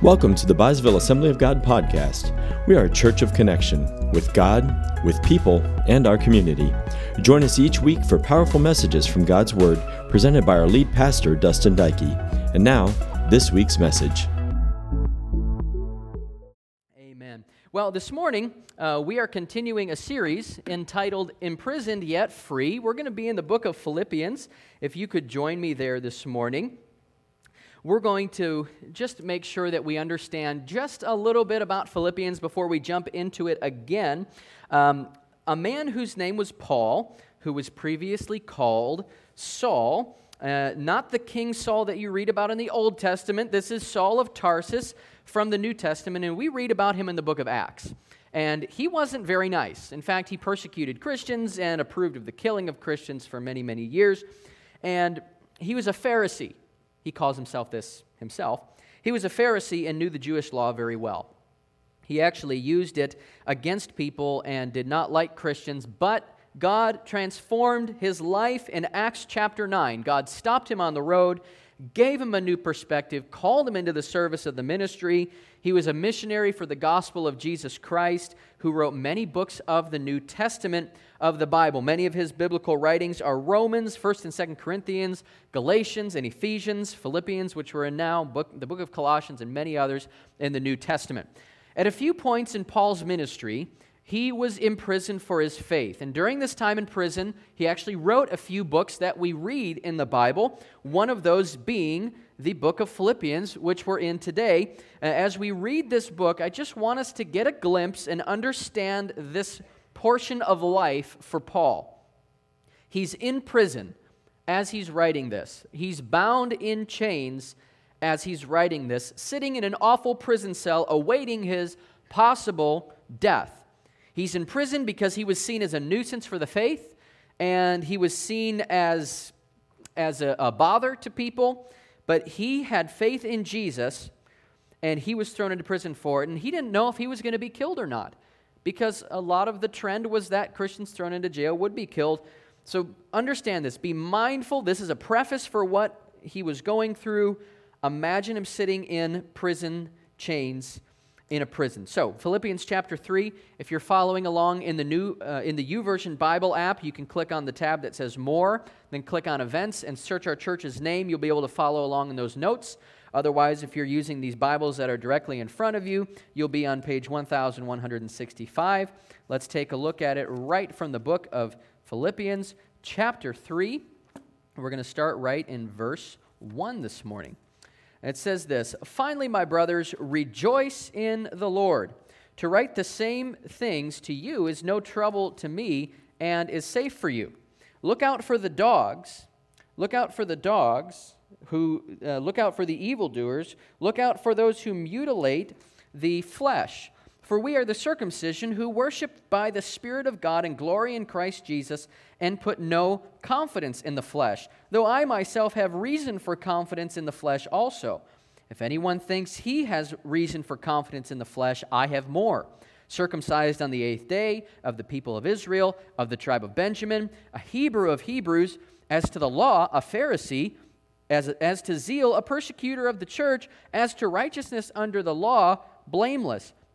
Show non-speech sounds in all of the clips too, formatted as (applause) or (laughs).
Welcome to the Byesville Assembly of God podcast. We are a church of connection with God, with people, and our community. Join us each week for powerful messages from God's Word presented by our lead pastor, Dustin Dykey. And now, this week's message. Amen. Well, this morning uh, we are continuing a series entitled Imprisoned Yet Free. We're going to be in the book of Philippians. If you could join me there this morning we're going to just make sure that we understand just a little bit about Philippians before we jump into it again. Um, a man whose name was Paul, who was previously called Saul, uh, not the King Saul that you read about in the Old Testament. This is Saul of Tarsus from the New Testament, and we read about him in the book of Acts. And he wasn't very nice. In fact, he persecuted Christians and approved of the killing of Christians for many, many years. And he was a Pharisee. He calls himself this himself. He was a Pharisee and knew the Jewish law very well. He actually used it against people and did not like Christians, but God transformed his life in Acts chapter 9. God stopped him on the road, gave him a new perspective, called him into the service of the ministry. He was a missionary for the gospel of Jesus Christ who wrote many books of the New Testament of the Bible. Many of his biblical writings are Romans, 1st and 2nd Corinthians, Galatians and Ephesians, Philippians, which we're in now, book, the book of Colossians, and many others in the New Testament. At a few points in Paul's ministry, he was imprisoned for his faith. And during this time in prison, he actually wrote a few books that we read in the Bible, one of those being the book of Philippians, which we're in today. Uh, as we read this book, I just want us to get a glimpse and understand this portion of life for Paul. He's in prison as he's writing this, he's bound in chains as he's writing this, sitting in an awful prison cell awaiting his possible death. He's in prison because he was seen as a nuisance for the faith, and he was seen as, as a, a bother to people, but he had faith in Jesus, and he was thrown into prison for it, and he didn't know if he was going to be killed or not because a lot of the trend was that Christians thrown into jail would be killed. So understand this. Be mindful. This is a preface for what he was going through. Imagine him sitting in prison chains in a prison. So, Philippians chapter 3, if you're following along in the new uh, in the YouVersion Bible app, you can click on the tab that says more, then click on events and search our church's name. You'll be able to follow along in those notes. Otherwise, if you're using these Bibles that are directly in front of you, you'll be on page 1165. Let's take a look at it right from the book of Philippians, chapter 3. We're going to start right in verse 1 this morning. It says this Finally, my brothers, rejoice in the Lord. To write the same things to you is no trouble to me and is safe for you. Look out for the dogs. Look out for the dogs who uh, look out for the evildoers, look out for those who mutilate the flesh. For we are the circumcision who worship by the Spirit of God and glory in Christ Jesus and put no confidence in the flesh, though I myself have reason for confidence in the flesh also. If anyone thinks he has reason for confidence in the flesh, I have more. Circumcised on the eighth day, of the people of Israel, of the tribe of Benjamin, a Hebrew of Hebrews, as to the law, a Pharisee as, as to zeal, a persecutor of the church, as to righteousness under the law, blameless.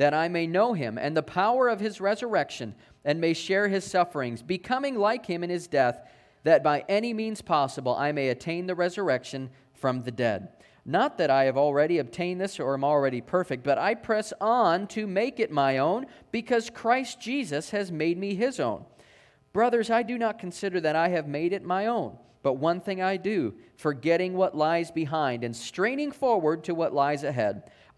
that I may know him and the power of his resurrection, and may share his sufferings, becoming like him in his death, that by any means possible I may attain the resurrection from the dead. Not that I have already obtained this or am already perfect, but I press on to make it my own, because Christ Jesus has made me his own. Brothers, I do not consider that I have made it my own, but one thing I do, forgetting what lies behind and straining forward to what lies ahead,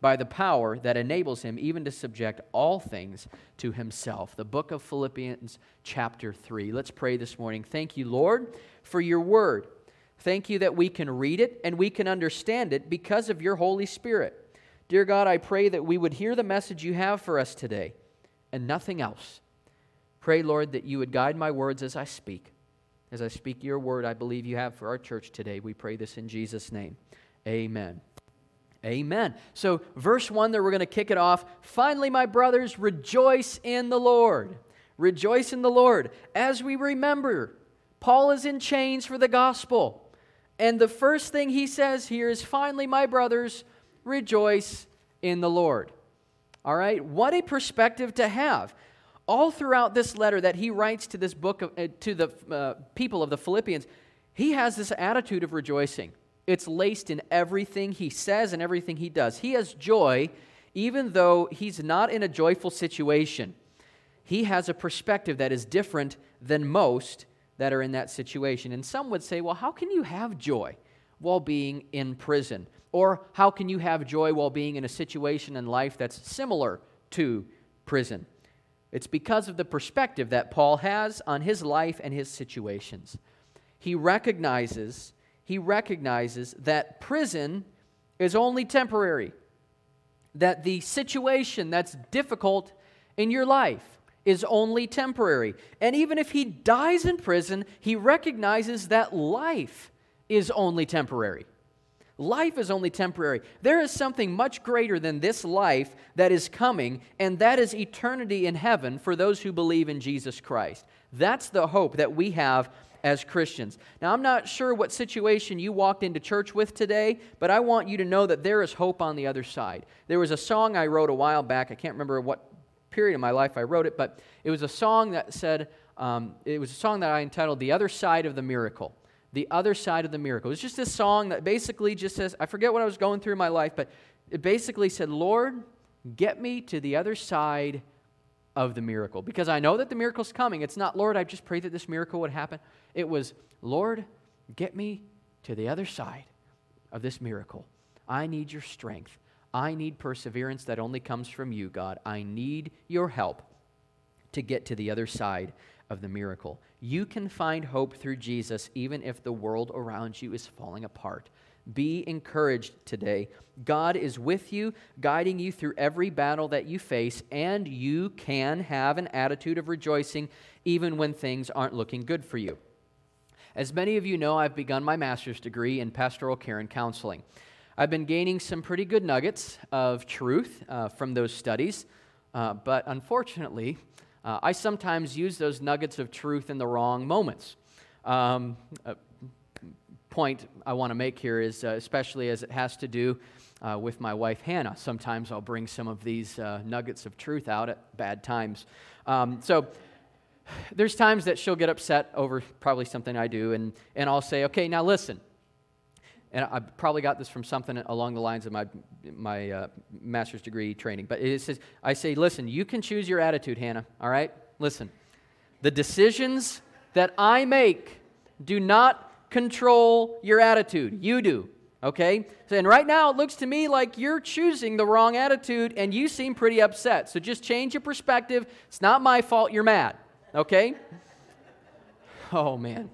by the power that enables him even to subject all things to himself. The book of Philippians, chapter 3. Let's pray this morning. Thank you, Lord, for your word. Thank you that we can read it and we can understand it because of your Holy Spirit. Dear God, I pray that we would hear the message you have for us today and nothing else. Pray, Lord, that you would guide my words as I speak. As I speak your word, I believe you have for our church today. We pray this in Jesus' name. Amen. Amen. So, verse 1 there, we're going to kick it off. Finally, my brothers, rejoice in the Lord. Rejoice in the Lord. As we remember, Paul is in chains for the gospel. And the first thing he says here is, finally, my brothers, rejoice in the Lord. All right? What a perspective to have. All throughout this letter that he writes to this book, of, uh, to the uh, people of the Philippians, he has this attitude of rejoicing. It's laced in everything he says and everything he does. He has joy even though he's not in a joyful situation. He has a perspective that is different than most that are in that situation. And some would say, well, how can you have joy while being in prison? Or how can you have joy while being in a situation in life that's similar to prison? It's because of the perspective that Paul has on his life and his situations. He recognizes he recognizes that prison is only temporary, that the situation that's difficult in your life is only temporary. And even if he dies in prison, he recognizes that life is only temporary. Life is only temporary. There is something much greater than this life that is coming, and that is eternity in heaven for those who believe in Jesus Christ. That's the hope that we have as Christians. Now, I'm not sure what situation you walked into church with today, but I want you to know that there is hope on the other side. There was a song I wrote a while back. I can't remember what period of my life I wrote it, but it was a song that said, um, it was a song that I entitled The Other Side of the Miracle. The Other Side of the Miracle. It's just this song that basically just says, I forget what I was going through in my life, but it basically said, Lord, get me to the other side of the miracle. Because I know that the miracle's coming. It's not, Lord, I just pray that this miracle would happen. It was, Lord, get me to the other side of this miracle. I need your strength. I need perseverance that only comes from you, God. I need your help to get to the other side of the miracle. You can find hope through Jesus even if the world around you is falling apart. Be encouraged today. God is with you, guiding you through every battle that you face, and you can have an attitude of rejoicing even when things aren't looking good for you. As many of you know, I've begun my master's degree in pastoral care and counseling. I've been gaining some pretty good nuggets of truth uh, from those studies, uh, but unfortunately, uh, I sometimes use those nuggets of truth in the wrong moments. Um, point I want to make here is, uh, especially as it has to do uh, with my wife Hannah. Sometimes I'll bring some of these uh, nuggets of truth out at bad times. Um, so there's times that she'll get upset over probably something I do, and, and I'll say, okay, now listen. And I probably got this from something along the lines of my, my uh, master's degree training. But it says, I say, listen, you can choose your attitude, Hannah, all right? Listen. The decisions that I make do not control your attitude. You do, okay? And right now, it looks to me like you're choosing the wrong attitude and you seem pretty upset. So just change your perspective. It's not my fault you're mad okay? (laughs) Oh, man.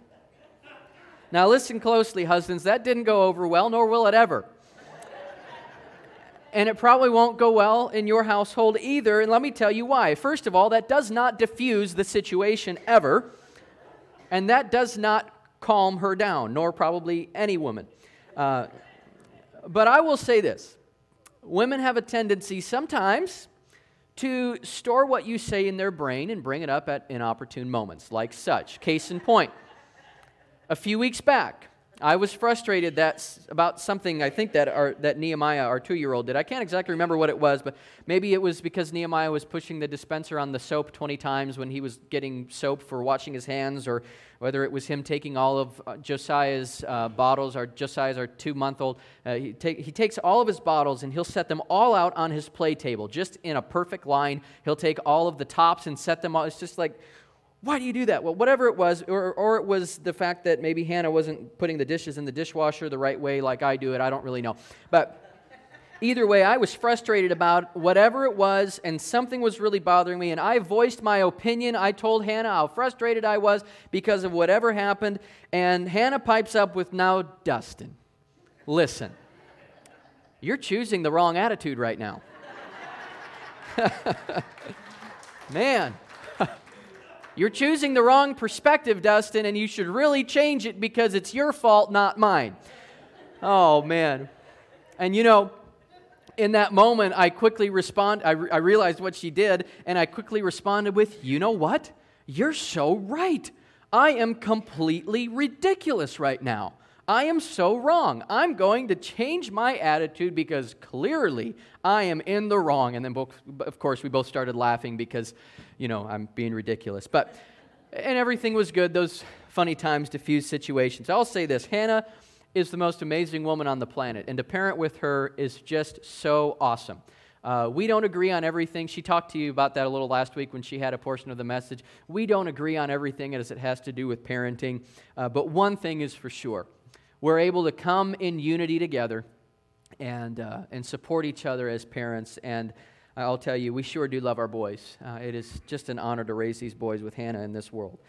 Now, listen closely, husbands. That didn't go over well, nor will it ever. And it probably won't go well in your household either. And let me tell you why. First of all, that does not diffuse the situation ever. And that does not calm her down, nor probably any woman. Uh, but I will say this women have a tendency sometimes to store what you say in their brain and bring it up at inopportune moments, like such. Case in point, a few weeks back, I was frustrated that about something I think that our, that Nehemiah, our two-year-old, did. I can't exactly remember what it was, but maybe it was because Nehemiah was pushing the dispenser on the soap 20 times when he was getting soap for washing his hands, or whether it was him taking all of uh, Josiah's uh, bottles. Our Josiah's our two-month-old. Uh, he, take, he takes all of his bottles and he'll set them all out on his play table, just in a perfect line. He'll take all of the tops and set them all. It's just like why do you do that? Well, whatever it was, or, or it was the fact that maybe Hannah wasn't putting the dishes in the dishwasher the right way like I do it. I don't really know. But either way, I was frustrated about whatever it was, and something was really bothering me. And I voiced my opinion. I told Hannah how frustrated I was because of whatever happened. And Hannah pipes up with, Now, Dustin, listen, you're choosing the wrong attitude right now. (laughs) Man. You're choosing the wrong perspective, Dustin, and you should really change it because it's your fault, not mine. Oh, man. And you know, in that moment, I quickly respond. I, re- I realized what she did, and I quickly responded with, "You know what? You're so right. I am completely ridiculous right now. I am so wrong. I'm going to change my attitude because clearly I am in the wrong. And then, of course, we both started laughing because, you know, I'm being ridiculous. But, and everything was good. Those funny times diffuse situations. I'll say this Hannah is the most amazing woman on the planet, and to parent with her is just so awesome. Uh, we don't agree on everything. She talked to you about that a little last week when she had a portion of the message. We don't agree on everything as it has to do with parenting, uh, but one thing is for sure we're able to come in unity together and, uh, and support each other as parents. And I'll tell you, we sure do love our boys. Uh, it is just an honor to raise these boys with Hannah in this world.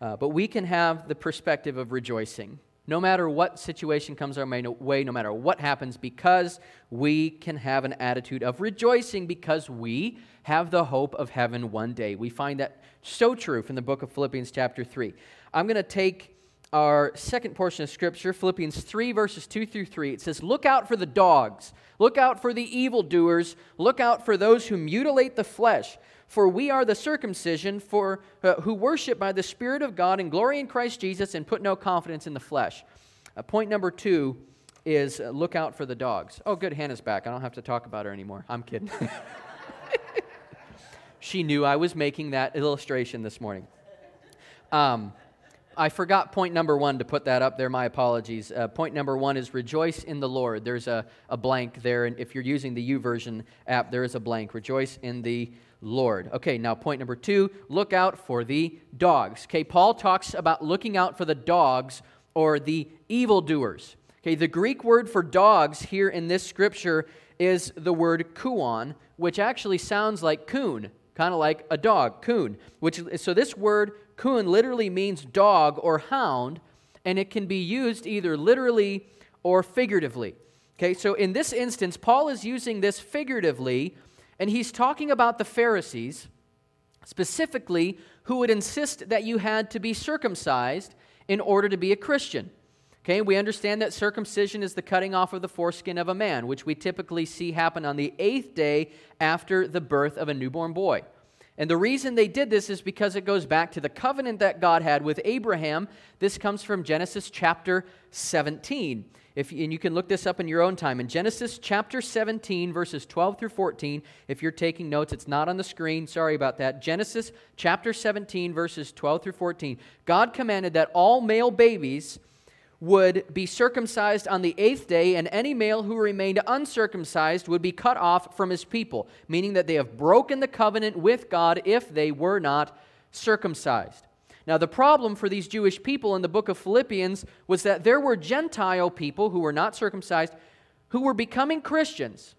Uh, but we can have the perspective of rejoicing. No matter what situation comes our way, no matter what happens, because we can have an attitude of rejoicing because we have the hope of heaven one day. We find that so true from the book of Philippians, chapter 3. I'm going to take our second portion of Scripture, Philippians 3, verses 2 through 3. It says, Look out for the dogs, look out for the evildoers, look out for those who mutilate the flesh. For we are the circumcision for, uh, who worship by the Spirit of God and glory in Christ Jesus and put no confidence in the flesh. Uh, point number two is uh, look out for the dogs. Oh, good, Hannah's back. I don't have to talk about her anymore. I'm kidding. (laughs) she knew I was making that illustration this morning. Um, I forgot point number one to put that up there. My apologies. Uh, point number one is rejoice in the Lord. There's a, a blank there. And if you're using the YouVersion app, there is a blank. Rejoice in the Lord. Okay, now point number two look out for the dogs. Okay, Paul talks about looking out for the dogs or the evildoers. Okay, the Greek word for dogs here in this scripture is the word kuon, which actually sounds like coon, kind of like a dog, coon. Which so this word Kun literally means dog or hound, and it can be used either literally or figuratively. Okay, so in this instance, Paul is using this figuratively, and he's talking about the Pharisees, specifically, who would insist that you had to be circumcised in order to be a Christian. Okay, we understand that circumcision is the cutting off of the foreskin of a man, which we typically see happen on the eighth day after the birth of a newborn boy. And the reason they did this is because it goes back to the covenant that God had with Abraham. This comes from Genesis chapter 17. If, and you can look this up in your own time. In Genesis chapter 17, verses 12 through 14, if you're taking notes, it's not on the screen. Sorry about that. Genesis chapter 17, verses 12 through 14. God commanded that all male babies would be circumcised on the eighth day, and any male who remained uncircumcised would be cut off from his people, meaning that they have broken the covenant with God if they were not circumcised. Now, the problem for these Jewish people in the book of Philippians was that there were Gentile people who were not circumcised who were becoming Christians.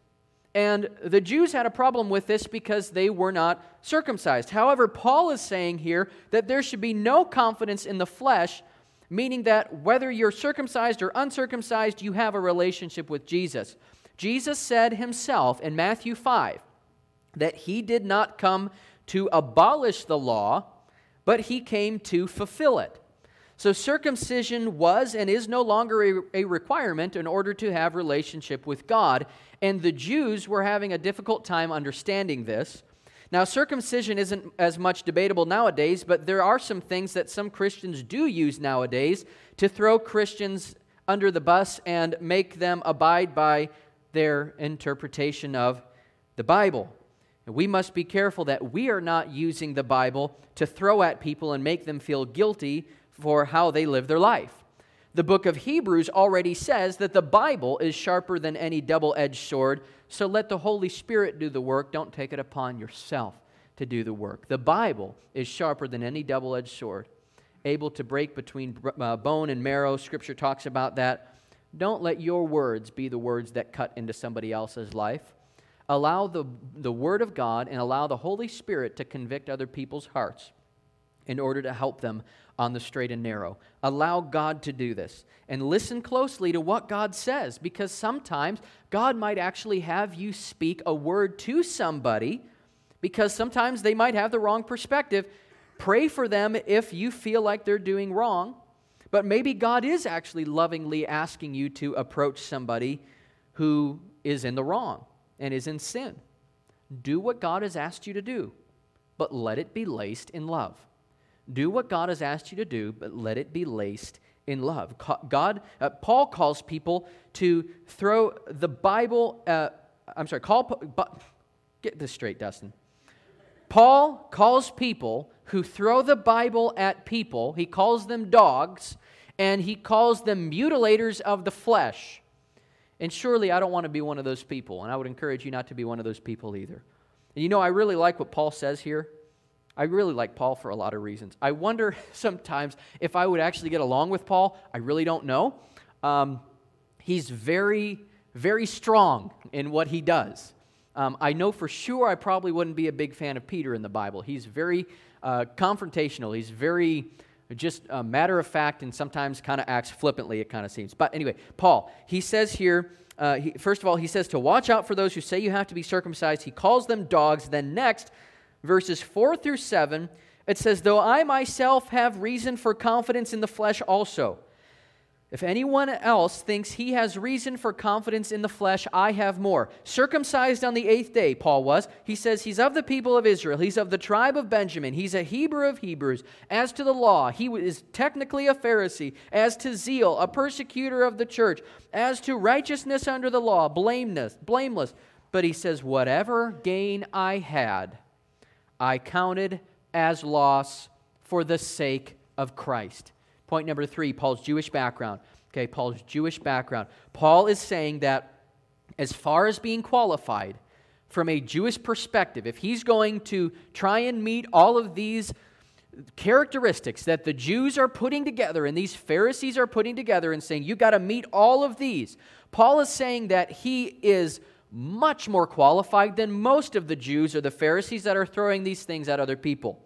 And the Jews had a problem with this because they were not circumcised. However, Paul is saying here that there should be no confidence in the flesh meaning that whether you're circumcised or uncircumcised, you have a relationship with Jesus. Jesus said himself in Matthew 5 that he did not come to abolish the law, but he came to fulfill it. So circumcision was and is no longer a, a, requirement in order to have relationship with God, and the Jews were having a difficult time understanding this. Now, circumcision isn't as much debatable nowadays, but there are some things that some Christians do use nowadays to throw Christians under the bus and make them abide by their interpretation of the Bible. We must be careful that we are not using the Bible to throw at people and make them feel guilty for how they live their life. The book of Hebrews already says that the Bible is sharper than any double edged sword, so let the Holy Spirit do the work. Don't take it upon yourself to do the work. The Bible is sharper than any double edged sword, able to break between uh, bone and marrow. Scripture talks about that. Don't let your words be the words that cut into somebody else's life. Allow the, the Word of God and allow the Holy Spirit to convict other people's hearts in order to help them on the straight and narrow. Allow God to do this. And listen closely to what God says, because sometimes God might actually have you speak a word to somebody, because sometimes they might have the wrong perspective. Pray for them if you feel like they're doing wrong. But maybe God is actually lovingly asking you to approach somebody who is in the wrong and is in sin. Do what God has asked you to do, but let it be laced in love. Do what God has asked you to do, but let it be laced in love. God, uh, Paul calls people to throw the Bible. Uh, I'm sorry, call. But, get this straight, Dustin. Paul calls people who throw the Bible at people. He calls them dogs, and he calls them mutilators of the flesh. And surely I don't want to be one of those people, and I would encourage you not to be one of those people either. And you know, I really like what Paul says here. I really like Paul for a lot of reasons. I wonder (laughs) sometimes if I would actually get along with Paul. I really don't know. Um, he's very, very strong in what he does. Um, I know for sure I probably wouldn't be a big fan of Peter in the Bible. He's very uh, confrontational, he's very just uh, matter of fact and sometimes kind of acts flippantly, it kind of seems. But anyway, Paul, he says here, uh, he, first of all, he says to watch out for those who say you have to be circumcised. He calls them dogs. Then, next, verses 4 through 7, it says, Though I myself have reason for confidence in the flesh also. If anyone else thinks he has reason for confidence in the flesh, I have more. Circumcised on the eighth day, Paul was. He says he's of the people of Israel. He's of the tribe of Benjamin. He's a Hebrew of Hebrews. As to the law, he is technically a Pharisee. As to zeal, a persecutor of the church. As to righteousness under the law, blameless, blameless. But he says, whatever gain I had, I counted as loss for the sake of Christ. Point number three Paul's Jewish background. Okay, Paul's Jewish background. Paul is saying that as far as being qualified from a Jewish perspective, if he's going to try and meet all of these characteristics that the Jews are putting together and these Pharisees are putting together and saying, you got to meet all of these, Paul is saying that he is much more qualified than most of the Jews or the Pharisees that are throwing these things at other people.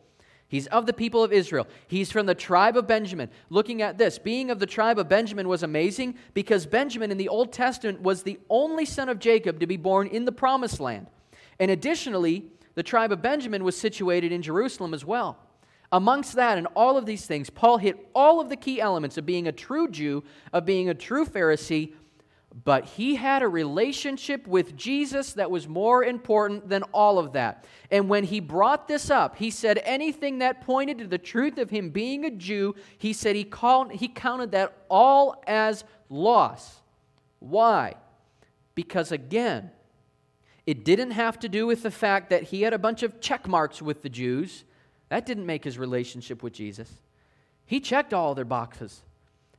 He's of the people of Israel. He's from the tribe of Benjamin. Looking at this, being of the tribe of Benjamin was amazing because Benjamin in the Old Testament was the only son of Jacob to be born in the promised land. And additionally, the tribe of Benjamin was situated in Jerusalem as well. Amongst that and all of these things, Paul hit all of the key elements of being a true Jew, of being a true Pharisee, but he had a relationship with Jesus that was more important than all of that. And when he brought this up, he said anything that pointed to the truth of him being a Jew, he said he, called, he counted that all as loss. Why? Because again, it didn't have to do with the fact that he had a bunch of check marks with the Jews. That didn't make his relationship with Jesus. He checked all their boxes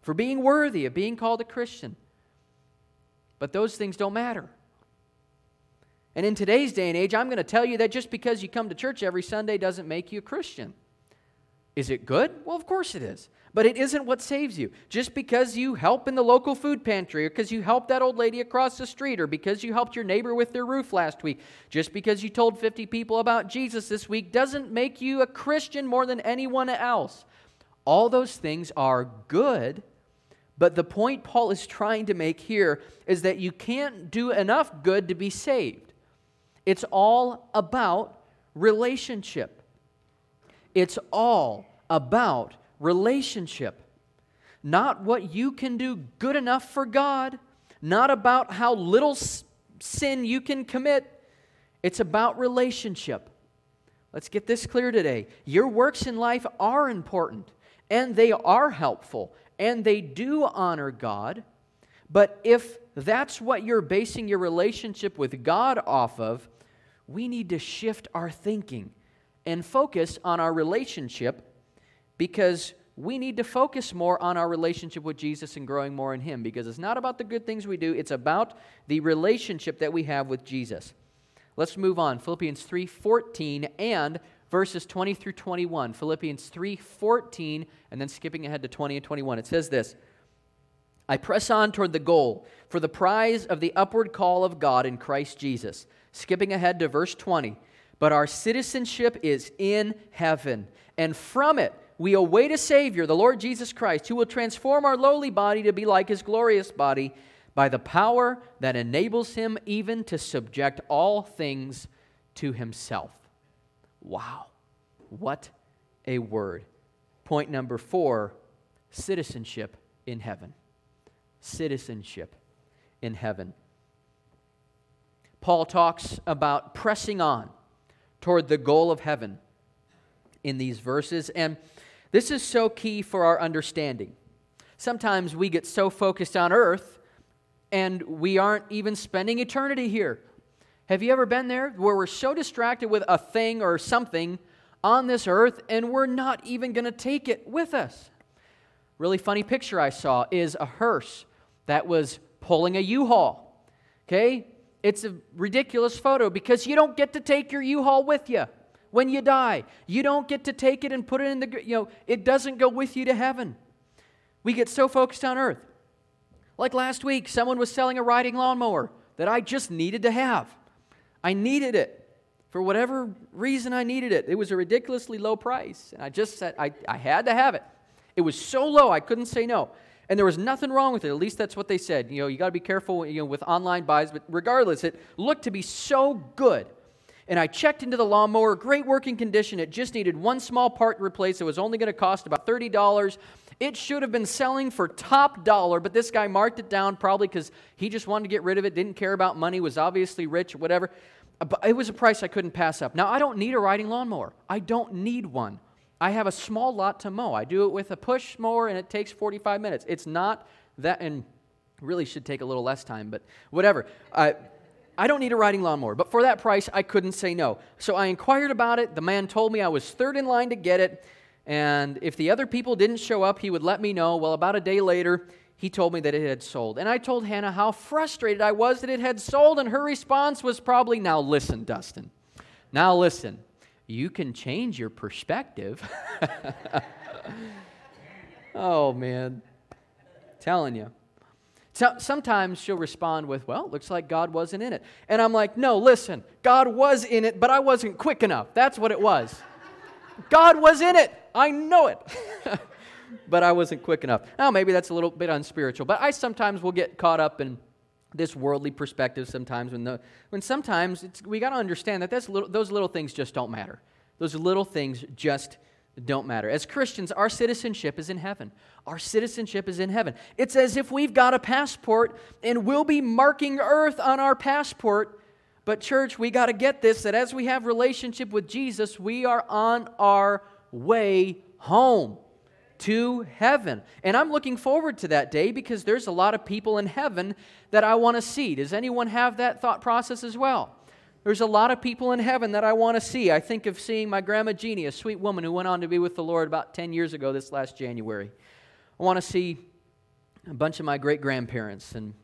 for being worthy of being called a Christian. But those things don't matter. And in today's day and age, I'm going to tell you that just because you come to church every Sunday doesn't make you a Christian. Is it good? Well, of course it is. But it isn't what saves you. Just because you help in the local food pantry, or because you helped that old lady across the street, or because you helped your neighbor with their roof last week, just because you told 50 people about Jesus this week, doesn't make you a Christian more than anyone else. All those things are good but the point Paul is trying to make here is that you can't do enough good to be saved. It's all about relationship. It's all about relationship. Not what you can do good enough for God, not about how little sin you can commit. It's about relationship. Let's get this clear today. Your works in life are important and they are helpful and they do honor God, But if that's what you're basing your relationship with God off of, we need to shift our thinking and focus on our relationship because we need to focus more on our relationship with Jesus and growing more in Him because it's not about the good things we do, it's about the relationship that we have with Jesus. Let's move on. Philippians 3:14 and verses 20 through 21. Philippians 3:14 and then skipping ahead to 20 and 21. It says this: I press on toward the goal for the prize of the upward call of God in Christ Jesus. Skipping ahead to verse 20. But our citizenship is in heaven, and from it we await a Savior, the Lord Jesus Christ, who will transform our lowly body to be like his glorious body by the power that enables him even to subject all things to himself. Wow, what a word. Point number four citizenship in heaven. Citizenship in heaven. Paul talks about pressing on toward the goal of heaven in these verses. And this is so key for our understanding. Sometimes we get so focused on earth and we aren't even spending eternity here. Have you ever been there where we're so distracted with a thing or something on this earth and we're not even going to take it with us? Really funny picture I saw is a hearse that was pulling a U-Haul. Okay? It's a ridiculous photo because you don't get to take your U-Haul with you when you die. You don't get to take it and put it in the, you know, it doesn't go with you to heaven. We get so focused on earth. Like last week, someone was selling a riding lawnmower that I just needed to have. I needed it. For whatever reason, I needed it. It was a ridiculously low price. And I just said, I, I had to have it. It was so low, I couldn't say no. And there was nothing wrong with it. At least that's what they said. You know, you got to be careful you know, with online buys. But regardless, it looked to be so good and I checked into the lawnmower, great working condition. It just needed one small part replaced. It was only going to cost about $30. It should have been selling for top dollar, but this guy marked it down probably because he just wanted to get rid of it, didn't care about money, was obviously rich, whatever. It was a price I couldn't pass up. Now, I don't need a riding lawnmower. I don't need one. I have a small lot to mow. I do it with a push mower, and it takes 45 minutes. It's not that, and really should take a little less time, but whatever. Uh, I don't need a riding lawnmower, but for that price, I couldn't say no. So I inquired about it. The man told me I was third in line to get it, and if the other people didn't show up, he would let me know. Well, about a day later, he told me that it had sold. And I told Hannah how frustrated I was that it had sold, and her response was probably, Now listen, Dustin. Now listen. You can change your perspective. (laughs) oh, man. telling you. So, sometimes she'll respond with, Well, looks like God wasn't in it. And I'm like, No, listen, God was in it, but I wasn't quick enough. That's what it was. God was in it. I know it. (laughs) but I wasn't quick enough. Now, maybe that's a little bit unspiritual, but I sometimes will get caught up in this worldly perspective sometimes when, the, when sometimes we got to understand that that's little, those little things just don't matter. Those little things just don't matter. As Christians, our citizenship is in heaven. Our citizenship is in heaven. It's as if we've got a passport and we'll be marking earth on our passport. But church, we got to get this that as we have relationship with Jesus, we are on our way home to heaven. And I'm looking forward to that day because there's a lot of people in heaven that I want to see. Does anyone have that thought process as well? There's a lot of people in heaven that I want to see. I think of seeing my grandma Jeannie, a sweet woman who went on to be with the Lord about 10 years ago this last January. I want to see a bunch of my great grandparents and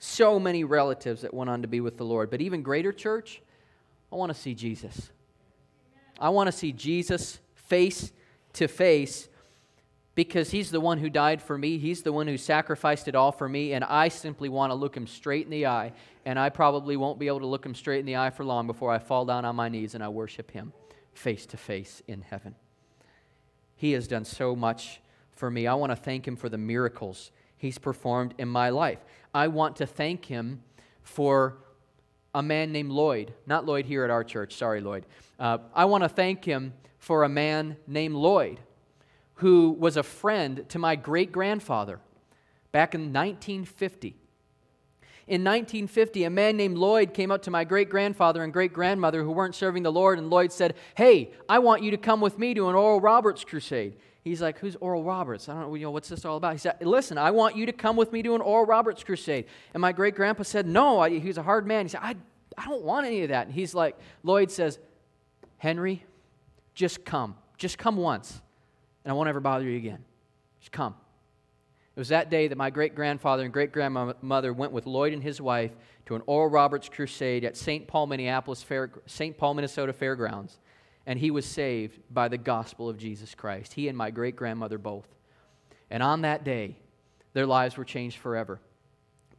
so many relatives that went on to be with the Lord. But even greater church, I want to see Jesus. I want to see Jesus face to face because he's the one who died for me. He's the one who sacrificed it all for me, and I simply want to look him straight in the eye. And I probably won't be able to look him straight in the eye for long before I fall down on my knees and I worship him face to face in heaven. He has done so much for me. I want to thank him for the miracles he's performed in my life. I want to thank him for a man named Lloyd, not Lloyd here at our church, sorry, Lloyd. Uh, I want to thank him for a man named Lloyd who was a friend to my great grandfather back in 1950. In 1950, a man named Lloyd came up to my great grandfather and great grandmother who weren't serving the Lord, and Lloyd said, Hey, I want you to come with me to an Oral Roberts crusade. He's like, Who's Oral Roberts? I don't know, you know, what's this all about? He said, Listen, I want you to come with me to an Oral Roberts crusade. And my great grandpa said, No, I, a hard man. He said, I, I don't want any of that. And he's like, Lloyd says, Henry, just come. Just come once, and I won't ever bother you again. Just come. It was that day that my great grandfather and great grandmother went with Lloyd and his wife to an Oral Roberts crusade at St. Paul, Minneapolis, Fair, St. Paul, Minnesota Fairgrounds. And he was saved by the gospel of Jesus Christ. He and my great grandmother both. And on that day, their lives were changed forever.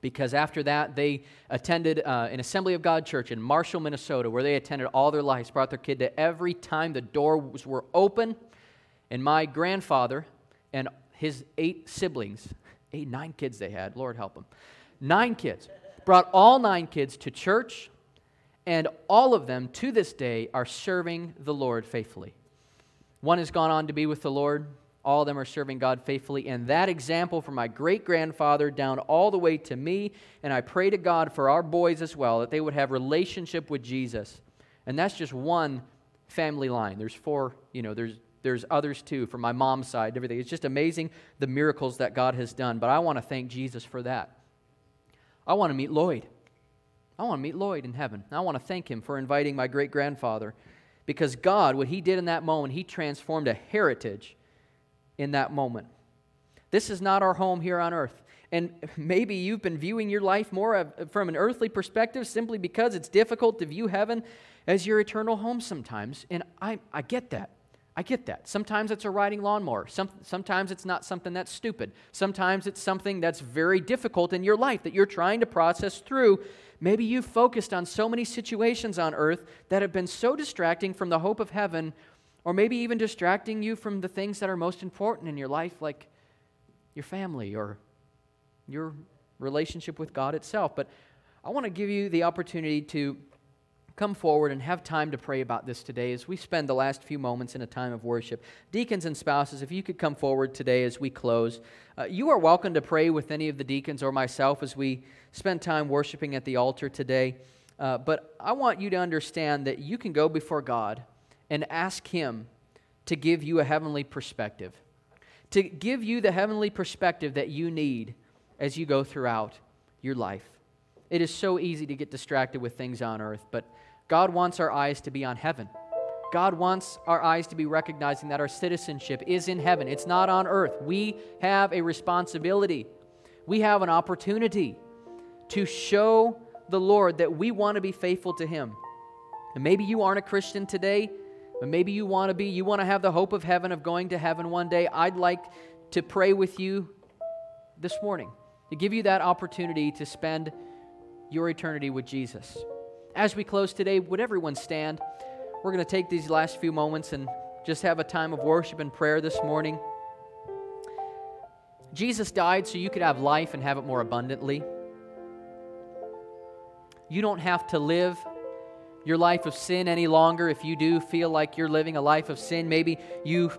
Because after that, they attended uh, an Assembly of God church in Marshall, Minnesota, where they attended all their lives, brought their kid to every time the doors were open. And my grandfather and his eight siblings, eight, nine kids they had, Lord help them, nine kids, brought all nine kids to church, and all of them to this day are serving the Lord faithfully. One has gone on to be with the Lord. All of them are serving God faithfully. And that example from my great grandfather down all the way to me, and I pray to God for our boys as well, that they would have relationship with Jesus. And that's just one family line. There's four, you know, there's there's others too from my mom's side, everything. It's just amazing the miracles that God has done. But I want to thank Jesus for that. I want to meet Lloyd. I want to meet Lloyd in heaven. I want to thank him for inviting my great grandfather because God, what he did in that moment, he transformed a heritage in that moment. This is not our home here on earth. And maybe you've been viewing your life more from an earthly perspective simply because it's difficult to view heaven as your eternal home sometimes. And I, I get that. I get that. Sometimes it's a riding lawnmower. Some, sometimes it's not something that's stupid. Sometimes it's something that's very difficult in your life that you're trying to process through. Maybe you've focused on so many situations on earth that have been so distracting from the hope of heaven, or maybe even distracting you from the things that are most important in your life, like your family or your relationship with God itself. But I want to give you the opportunity to come forward and have time to pray about this today as we spend the last few moments in a time of worship. Deacons and spouses, if you could come forward today as we close. Uh, you are welcome to pray with any of the deacons or myself as we spend time worshiping at the altar today. Uh, but I want you to understand that you can go before God and ask Him to give you a heavenly perspective, to give you the heavenly perspective that you need as you go throughout your life. It is so easy to get distracted with things on earth, but God wants our eyes to be on heaven. God wants our eyes to be recognizing that our citizenship is in heaven. It's not on earth. We have a responsibility. We have an opportunity to show the Lord that we want to be faithful to Him. And maybe you aren't a Christian today, but maybe you want to be. You want to have the hope of heaven, of going to heaven one day. I'd like to pray with you this morning to give you that opportunity to spend your eternity with Jesus as we close today, would everyone stand? We're going to take these last few moments and just have a time of worship and prayer this morning. Jesus died so you could have life and have it more abundantly. You don't have to live your life of sin any longer if you do feel like you're living a life of sin. Maybe you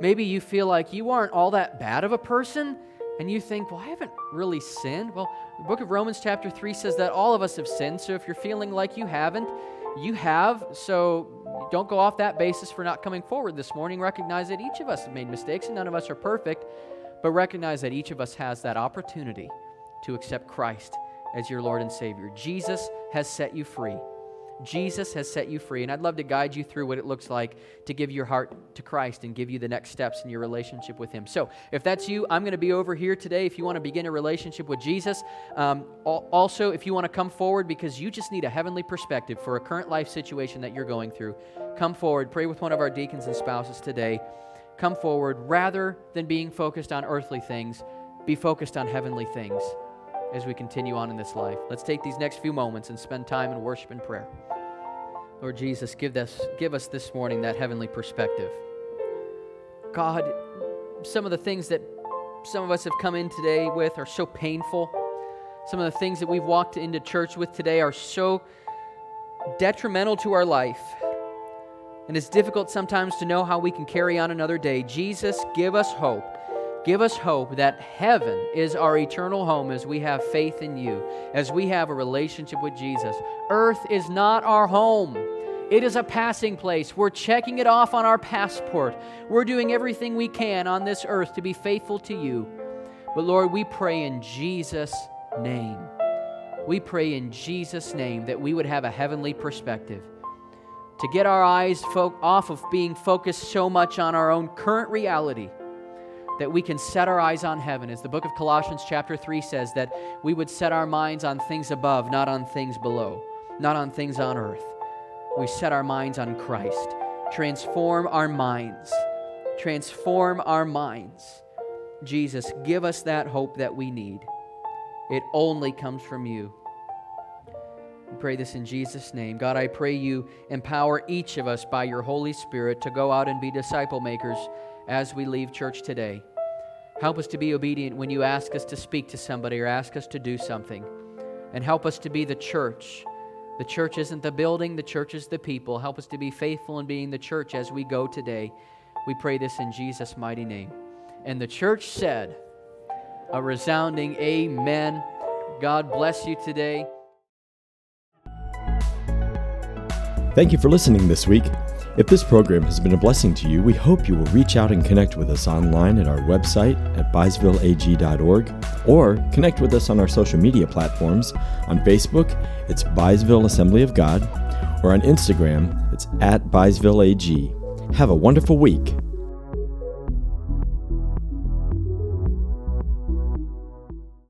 maybe you feel like you aren't all that bad of a person and you think, well, I haven't really sinned. Well, the book of Romans, chapter 3, says that all of us have sinned. So if you're feeling like you haven't, you have. So don't go off that basis for not coming forward this morning. Recognize that each of us have made mistakes and none of us are perfect, but recognize that each of us has that opportunity to accept Christ as your Lord and Savior. Jesus has set you free. Jesus has set you free. And I'd love to guide you through what it looks like to give your heart to Christ and give you the next steps in your relationship with Him. So, if that's you, I'm going to be over here today if you want to begin a relationship with Jesus. Um, also, if you want to come forward because you just need a heavenly perspective for a current life situation that you're going through, come forward. Pray with one of our deacons and spouses today. Come forward rather than being focused on earthly things, be focused on heavenly things as we continue on in this life. Let's take these next few moments and spend time in worship and prayer. Lord Jesus, give, this, give us this morning that heavenly perspective. God, some of the things that some of us have come in today with are so painful. Some of the things that we've walked into church with today are so detrimental to our life. And it's difficult sometimes to know how we can carry on another day. Jesus, give us hope. Give us hope that heaven is our eternal home as we have faith in you, as we have a relationship with Jesus. Earth is not our home. It is a passing place. We're checking it off on our passport. We're doing everything we can on this earth to be faithful to you. But Lord, we pray in Jesus' name. We pray in Jesus' name that we would have a heavenly perspective. To get our eyes fo- off of being focused so much on our own current reality that we can set our eyes on heaven. As the book of Colossians, chapter 3 says, that we would set our minds on things above, not on things below, not on things on earth we set our minds on Christ. Transform our minds. Transform our minds. Jesus, give us that hope that we need. It only comes from you. We pray this in Jesus' name. God, I pray you empower each of us by your Holy Spirit to go out and be disciple makers as we leave church today. Help us to be obedient when you ask us to speak to somebody or ask us to do something. And help us to be the church the church isn't the building, the church is the people. Help us to be faithful in being the church as we go today. We pray this in Jesus' mighty name. And the church said, a resounding amen. God bless you today. Thank you for listening this week. If this program has been a blessing to you, we hope you will reach out and connect with us online at our website at byesvilleag.org or connect with us on our social media platforms. On Facebook, it's Byesville Assembly of God, or on Instagram, it's at ByesvilleAG. Have a wonderful week.